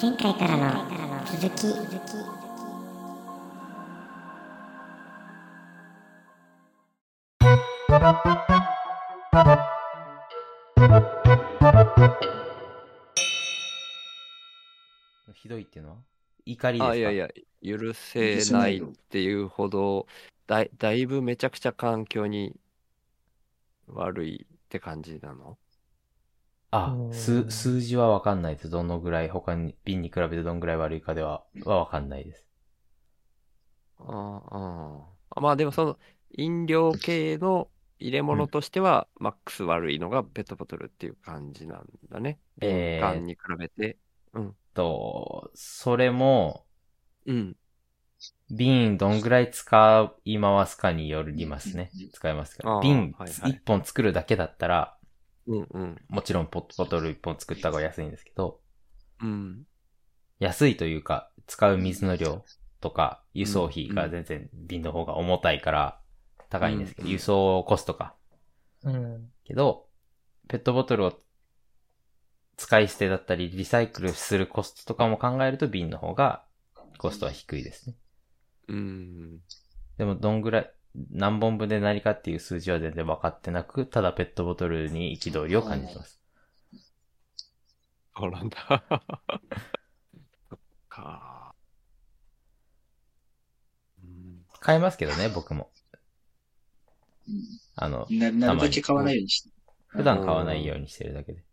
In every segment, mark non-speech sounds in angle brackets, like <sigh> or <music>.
前回からの続き。ひどいっていうのは？怒りですか？あ、いやいや、許せないっていうほど、だいだいぶめちゃくちゃ環境に悪いって感じなの？あう、ん数、数字はわかんないです。どのぐらい、他に、瓶に比べてどんぐらい悪いかでは、はわかんないです。あああまあでもその飲料系の入れ物としては、マックス悪いのがペットボトルっていう感じなんだね。えー瓶缶に比べて。うん。と、それも、うん。瓶どんぐらい使い回すかによりますね。使いますかあー瓶はいはい一本作るだけだったら、うんうん。もちろんポットボトル一本作った方が安いんですけど、うん。安いというか、使う水の量とか、輸送費が全然瓶の方が重たいから高いんですけど、うん輸送コストか。うん。けど、ペットボトルを使い捨てだったり、リサイクルするコストとかも考えると瓶の方がコストは低いですね。うん。でもどんぐらい、何本分で何かっていう数字は全然分かってなく、ただペットボトルに憤りを感じてます。そうなんだ。そっか。うん。買いますけどね、僕も。あの、ななるだけ買わないようにして。普段買わないようにしてるだけで。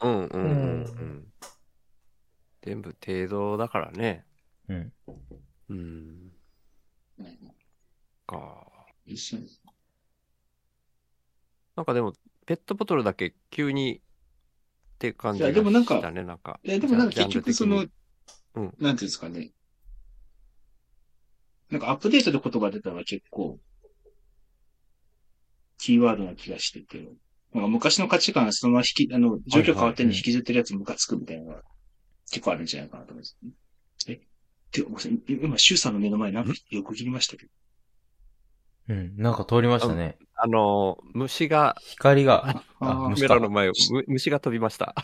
うんうんうんう。うん全部程度だからね。うん。うん。か。一緒になんかでも、ペットボトルだけ急にって感じいがやでもなんかしたね、なんか。え、でもなんか結局その、うんなんていうんですかね。なんかアップデートで言葉出たのは結構、キーワードな気がしてて、なんか昔の価値観がそのまま引き、あの、状況変わってんのに引きずってるやつムカつくみたいなのが結構あるんじゃないかなと思います。え？って、ごめんなさい今、シュウさんの目の前なんかよく切りましたけど。うん。なんか通りましたね。あの、虫が、光が、カメラの前を、む虫が飛びました。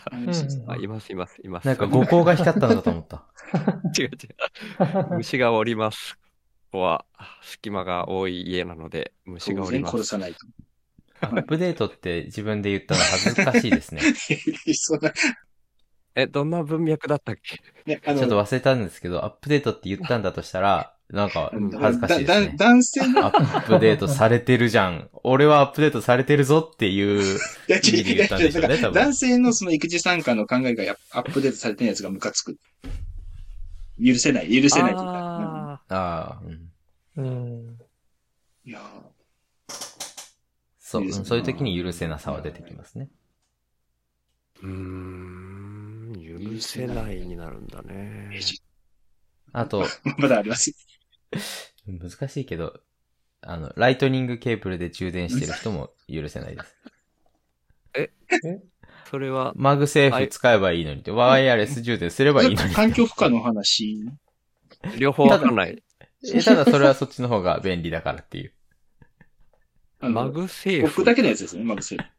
あいます、います、います。なんか五光が光ったのかと思った。<laughs> 違う違う。虫がおります。ここは、隙間が多い家なので、虫がおります。殺さないと。アップデートって自分で言ったの恥ずかしいですね。<laughs> え、どんな文脈だったっけ？ね、ちょっと忘れたんですけど、アップデートって言ったんだとしたら、なんかうん恥ずかしいですだだね。男性の、アップデートされてるじゃん。俺はアップデートされてるぞっていう <laughs> いや、意味で言ったんでしょうね、多分。男性のその育児参加の考えがアップデートされてないやつがムカつく。許せない、許せない。あああ、うん。うん。うんいやそう、そういう時に許せなさは出てきますね。ーうーん、許せないになるんだねあと、<laughs> まだあります。<laughs> 難しいけど、あの、ライトニングケーブルで充電してる人も許せないです。<laughs> それは、マグセーフ使えばいいのにって、ワイヤレス充電すればいいのにって。環境負荷の話。両方わかんない。<laughs> えただそれはそっちの方が便利だからっていう。マグセーフ？僕だけのやつですね、マグセーフ。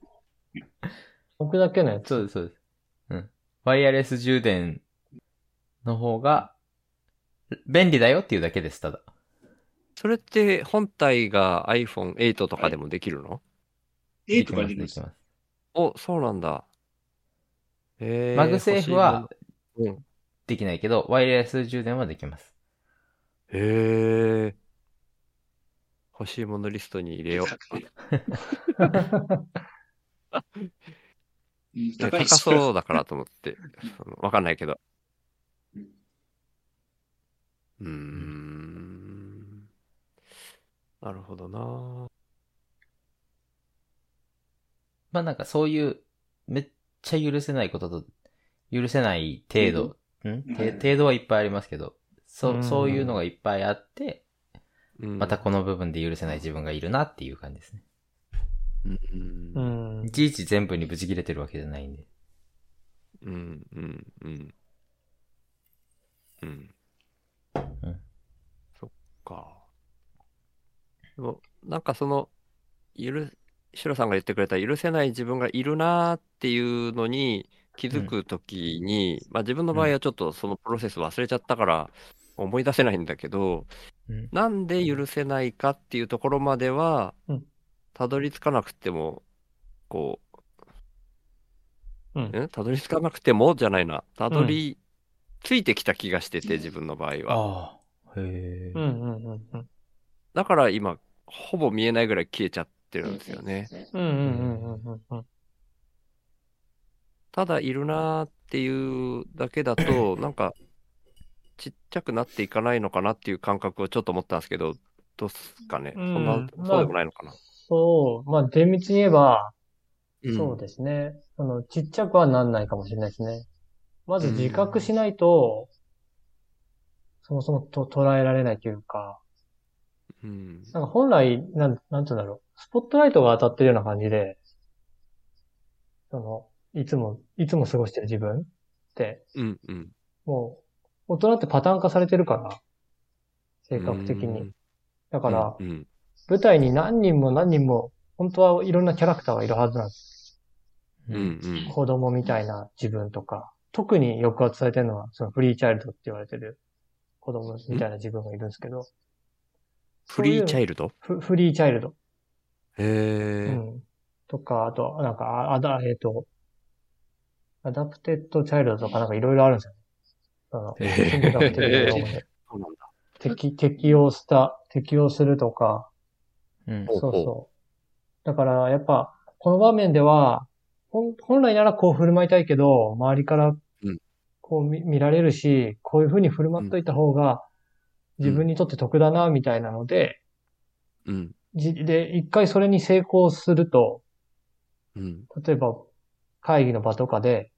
僕だけのやつ？そうです、そうです。うん。ワイヤレス充電の方が、便利だよっていうだけです、ただ。それって本体が iPhone8 とかでもできるの、A とかできできます。ます。お、そうなんだ。えー、マグセーフは。できないけど、ワイヤレス充電はできます。へえ。欲しいものリストに入れよう。<laughs> 高そうだからと思って。わかんないけど。うん。なるほどなまあなん。かそういう、めっちゃ許せないことと、許せない程度、ん。てはい程度はいっぱいありますけど、そう、そういうのがいっぱいあって、またこの部分で許せない自分がいるなっていう感じですね。うん。ううん。ん。い。ちいち全部にブチ切れてるわけじゃないん。で。うん。うん。うん。うん。うん。そっか。でも、なんかその、許、シロさんが言ってくれた許せない自分がいるなーっていうのに、気づくときに、まあ自分の場合はちょっとそのプロセス忘れちゃったから思い出せないんだけど、うん。なんで許せないかっていうところまではうん、たどり着かなくても、こう、うん。んたどり着かなくてもじゃないな。たどり着いてきた気がしてて、自分の場合は。ああ。へえ。うんうんうんうん。だから今、ほぼ見えないぐらい消えちゃってるんですよね。うんうんうんうんうん。ただいるなーっていうだけだと、<coughs> なんか、ちっちゃくなっていかないのかなっていう感覚をちょっと持ったんですけど、どうっすかね。そんな、うんそうでもないのかな。そう、まあ厳密に言えば、うんそうですね。その、ちっちゃくはなんないかもしれないですね。まず自覚しないと、そもそもと捉えられないというか、うん。なんか本来、なん、なんて言うんだろう。スポットライトが当たってるような感じで、その、いつも、いつも過ごしてる自分って、うん。うん。もう、大人ってパターン化されてるから、性格的に。だから、うん。うん舞台に何人も何人も、本当はいろんなキャラクターがいるはずなんです。うん。うん。子供みたいな自分とか、特に抑圧されてるのは、そのフリーチャイルドって言われてる子供みたいな自分がいるんですけど、 free child？フ free child。へえ。うん。とか、あと、なんか、ああだ、えっ、と、 adapted child とかなんかいろいろあるんですよね。その、へーそうなんだ。適、適用した、適用するとか、うん。そうそう。だから、やっぱ、この場面では、本本来ならこう振る舞いたいけど、周りからうん、こう見見られるし、こういう風に振る舞っといた方が、自分にとって得だな、みたいなので、うん。じで、一回それに成功すると、うん。例えば、会議の場とかで、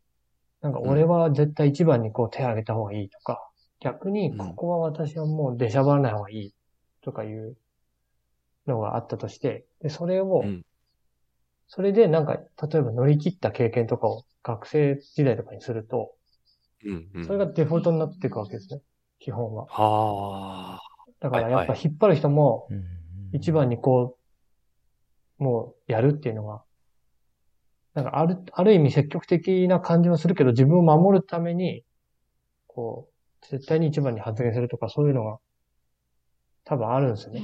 なんか俺は絶対一番にこう手を挙げた方がいいとか、逆にうんここは私はもう出しゃばらない方がいいとかいうのがあったとして、で、それを、うんそれでなんか、例えば乗り切った経験とかを学生時代とかにすると、うん。うん。それがデフォルトになっていくわけですね。基本は。はあ。だからはいやっぱ引っ張る人もうん一番にこう、もうやるっていうのは、なんかある、ある意味積極的な感じはするけど、自分を守るために、こう、絶対に一番に発言するとかそういうのが多分あるんですよね。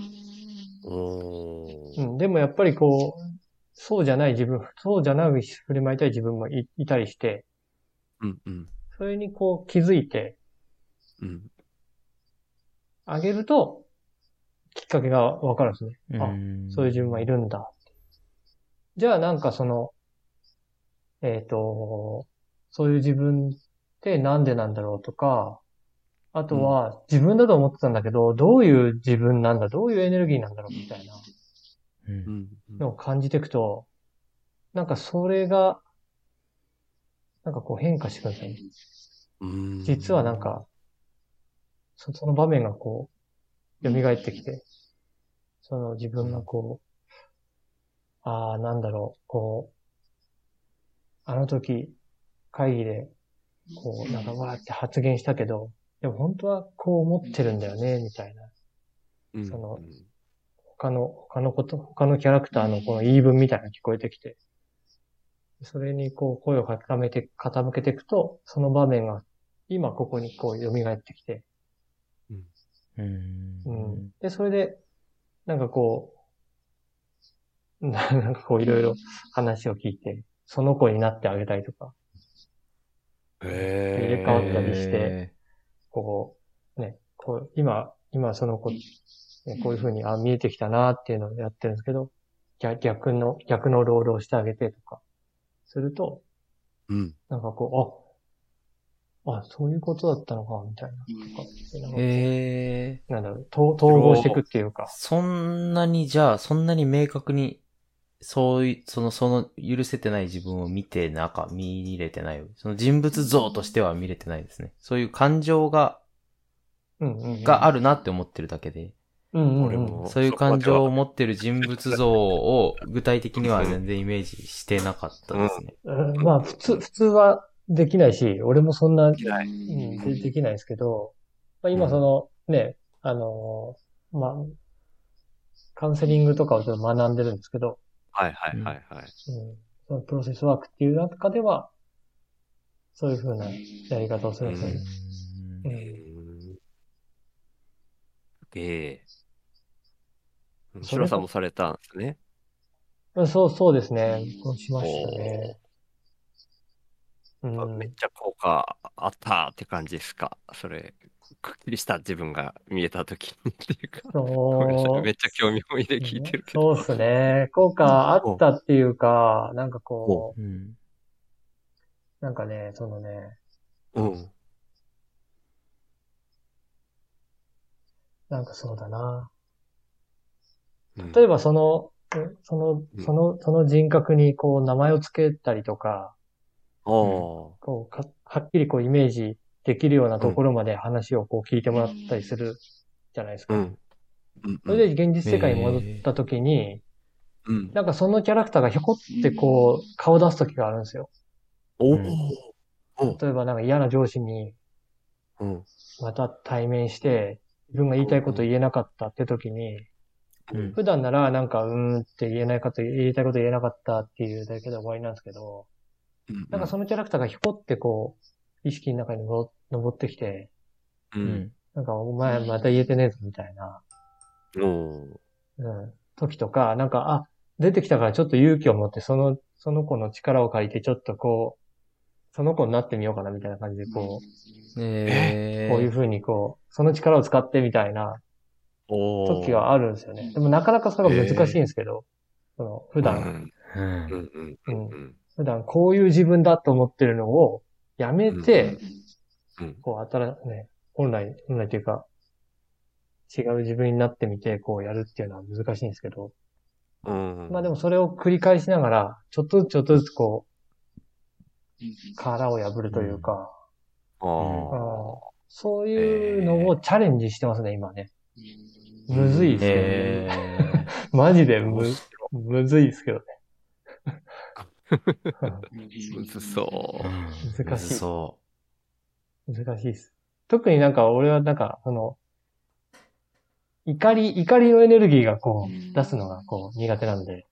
うん。でもやっぱりこう、そうじゃない自分、そうじゃない振りまいたい自分もいいたりして、うん。うん。それにこう気づいてうん。あげると、きっかけがわかるんですね。あ、うんそういう自分はいるんだって。じゃあなんかその、えっ、と、そういう自分ってなんでなんだろうとか、あとは自分だと思ってたんだけど、どういう自分なんだ、どういうエネルギーなんだろうみたいなうんうん。のを感じていくと、なんかそれが、なんかこう変化してくるんですよね。うん。実はなんか、そその場面がこう、蘇ってきて、その自分がこう、ああ、なんだろう、こう、あの時、会議で、こう、なんかわーって発言したけど、でも本当はこう思ってるんだよね、みたいな。うん、その他の、他のこと、他のキャラクターのこの言い分みたいなのが聞こえてきて、それにこう声を傾めて、傾けていくと、その場面が今ここにこう蘇ってきて、うん。うん。で、それで、なんかこう、な <laughs> なんかこういろいろ話を聞いて、その子になってあげたりとか、へ入れ替わったりしてへこう、ね、こう、今、今その子、ね、こういうふうに、あ、見えてきたなっていうのをやってるんですけど、逆逆の、逆のロールをしてあげてとか、すると、うん。なんかこう、あ、あ、そういうことだったのか、みたいな。とかなんかーなんだろう、統統合していくっていうか、そんなに、じゃあ、そんなに明確に、そういう、その、その、許せてない自分を見て、なんか、見れてない。その人物像としては見れてないですね。そういう感情が、うんうんうん。があるなって思ってるだけで、うんうんうん。俺もそういう感情を持ってる人物像を具体的には全然イメージしてなかったですね。うんまあ、普通、普通はできないし、俺もそんな、うん、ないでできないですけど、まあ、今その、ね、あのー、まあ、カウンセリングとかをちょっと学んでるんですけど、はいはいはいはい。うん、そのプロセスワークっていう中では、そういう風なやり方をするんですよね。ううんうん。ええ。それシロさんもされたんですね。うんそう、そうですね。そうしましたね。うん。あめっちゃ効果あったって感じですか？それ、くっきりした自分が見えたときにっていうか。そいうめっちゃ興味本位で聞いてるけど。そうですね。効果あったっていうか、なんかこん。う、なんかね、そのね、うん。なんかそうだな。うん例えばその、そのう、んその、その人格にこう名前をつけたりとか、おこうか、はっきりこうイメージできるようなところまで話をこう聞いてもらったりするじゃないですか。ーうん。うん。それで現実世界に戻った時に、うん。なんかそのキャラクターがひょこってこう顔出す時があるんですよ。お。例えばなんか嫌な上司にうん。また対面して、自分が言いたいこと言えなかったって時に、うん。普段ならなんかうーんって言えないこと、言いたいこと言えなかったっていうだけで終わりなんですけど、なんかそのキャラクターがひょこってこう、意識の中にの登ってきて、う。うんん。なんかお前また言えてねえぞみたいな、うん、時とか、なんか、あ、出てきたからちょっと勇気を持って、その、その子の力を借りてちょっとこう、その子になってみようかなみたいな感じでこう、えー、こういう風にこう、その力を使ってみたいな時はあるんですよね。でもなかなかそれが難しいんですけど、その普段、うん。うんう。ん。うん。うん。普段こういう自分だと思ってるのをやめて、うん。こう、新ね、本来、本来というか、違う自分になってみて、こうやるっていうのは難しいんですけど、うん。まあでもそれを繰り返しながら、ちょっとずつちょっとずつこう、殻を破るというか、あうんそういうのをチャレンジしてますね、今ね。むずいですね。えマジでむ、白むずいですけどね。いむずそうー。難しいそ難しいです。特になんか俺はなんか、その、怒り、怒りのエネルギーがこう、出すのがこう、苦手なんで、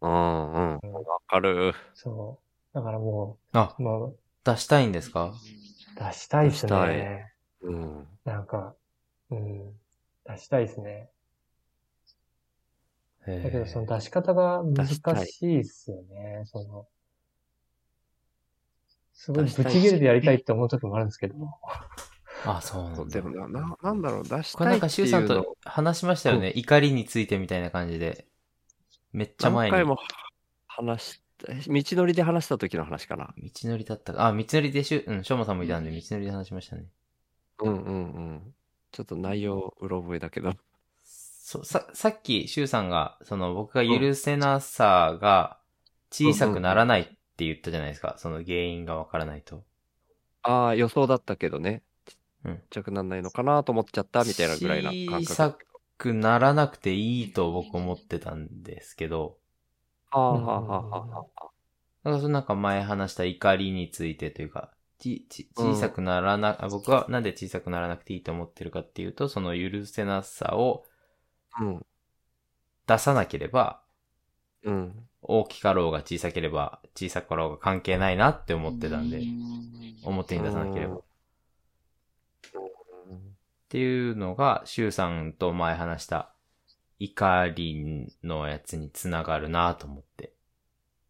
うん。うん。わかる。そう。だからもう。あ、う、も出したいんですか？う、出したいっすね。うん。なんか、うん、出したいですね。だだけどその出し方が難出したいっすよね。その、すごい出したいブチ切れてやりたいって思う時もあるんですけど。あ、そうなんだ。でもな、ななんだろう、出しこれないんか、シュウさんと話しましたよね。怒りについてみたいな感じで。めっちゃ前に。何回も話した、道のりで話した時の話かな。道のりだったか。あ、道のりでしゅ、うん、しょうまさんもいたんで、道のりで話しましたね。うんうんうん。ちょっと内容、うろ覚えだけど。そう、さ、さっき、シュウさんが、その、僕が許せなさが小さくならないって言ったじゃないですか。その原因がわからないと。ああ、予想だったけどね。うんちっちゃくなんないのかなと思っちゃったみたいなぐらいな感覚。小さくならなくていいと僕思ってたんですけど、ああ、はあ、はあ、はあ。なんかそのなんか前話した怒りについてというか、ち、ち、小さくならな、あ僕はなんで小さくならなくていいと思ってるかっていうと、その許せなさをうん。出さなければ、うん。大きかろうが小さければ小さかろうが関係ないなって思ってたんで、表に出さなければ。っうんていうのが、シュウさんと前話した怒りのやつにつながるなと思って。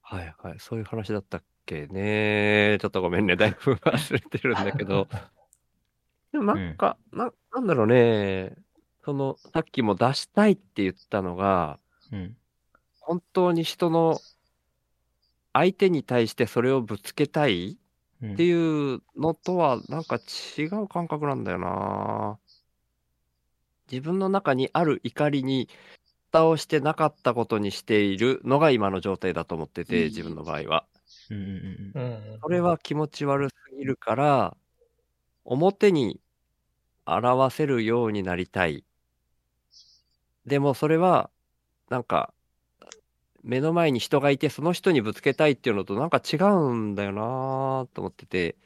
はいはい。そういう話だったっけね。ちょっとごめんね。<laughs> だいぶ忘れてるんだけど。でもなんか、な、なんだろうね。その、さっきも出したいって言ったのが、うん。本当に人の相手に対してそれをぶつけたいうんっていうのとはなんか違う感覚なんだよな。自分の中にある怒りに蓋をしてなかったことにしているのが今の状態だと思ってて、自分の場合は。うんうんうんうん。それは気持ち悪すぎるから、表に表せるようになりたい。でもそれは、なんか、目の前に人がいて、その人にぶつけたいっていうのとなんか違うんだよなぁと思ってて、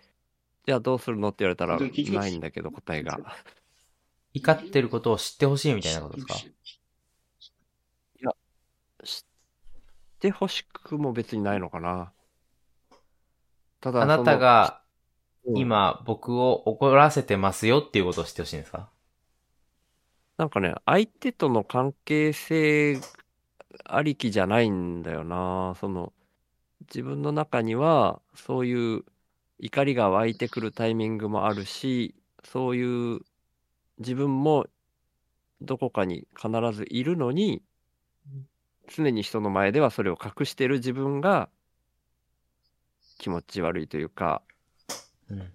じゃあどうするのって言われたら、ないんだけど答えが。怒ってることを知ってほしいみたいなことですか？知ってほしくも別にないのかな。っただ、あなたが今僕を怒らせてますよっていうことを知ってほしいんですか？なんかね、相手との関係性ありきじゃないんだよな。その、自分の中には、そういう怒りが湧いてくるタイミングもあるし、そういう自分もどこかに必ずいるのに、常に人の前ではそれを隠してる自分が気持ち悪いというか、うん。だか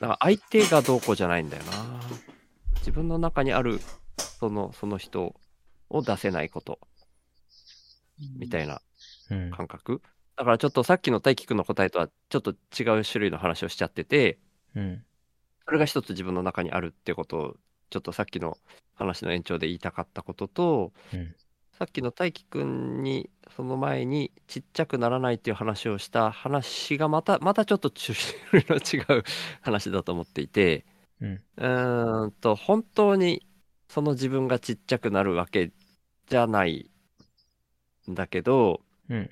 ら相手がどうこうじゃないんだよな。自分の中にある、その、その人を出せないこと、みたいなうん。感覚。だからちょっとさっきの大輝くんの答えとはちょっと違う種類の話をしちゃってて、うん。それが一つ自分の中にあるってことを、ちょっとさっきの話の延長で言いたかったことと、うん。さっきの大輝くんに、その前にちっちゃくならないっていう話をした話がまた、またちょっと種類の違う <laughs> 話だと思っていて、うん。うーんと、本当にその自分がちっちゃくなるわけじゃないんだけど、うん。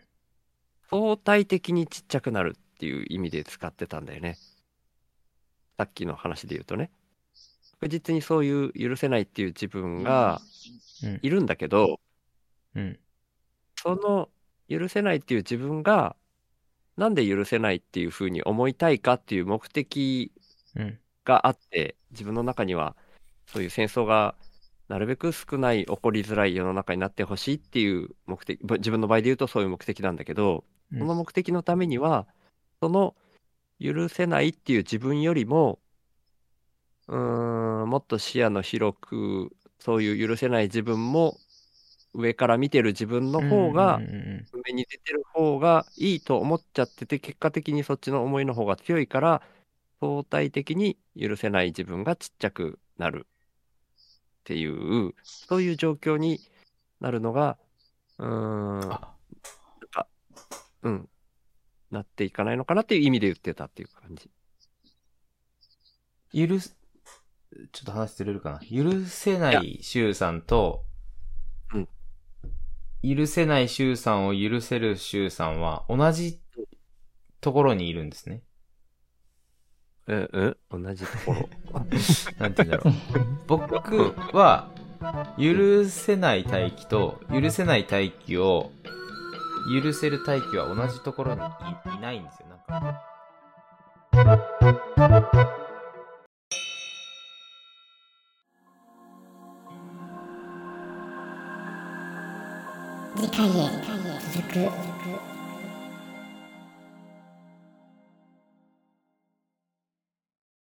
相対的にちっちゃくなるっていう意味で使ってたんだよね。さっきの話で言うとね。確実にそういう許せないっていう自分がうん。いるんだけど、うん。その許せないっていう自分がなんで許せないっていうふうに思いたいかっていう目的うん。があって自分の中にはそういう戦争がなるべく少ない起こりづらい世の中になってほしいっていう目的ぶ自分の場合で言うとそういう目的なんだけど、うんその目的のためにはその許せないっていう自分よりもうーんもっと視野の広くそういう許せない自分も上から見てる自分の方が上に出てる方がいいと思っちゃってて結果的にそっちの思いの方が強いから相対的に許せない自分がちっちゃくなる。っていうそういう状況になるのがうーんなんあかうん。なっていかないのかなっていう意味で言ってたっていう感じ。許す、ちょっと話ずれるかな。許せない周さんと、うん許せない周さんを許せる周さんは同じところにいるんですね。ええ？同じところ？<laughs> なんて言うんだろう。僕は、許せない大気と、許せない大気を、許せる大気は同じところにいいないんですよ。なんか。次回へ続く。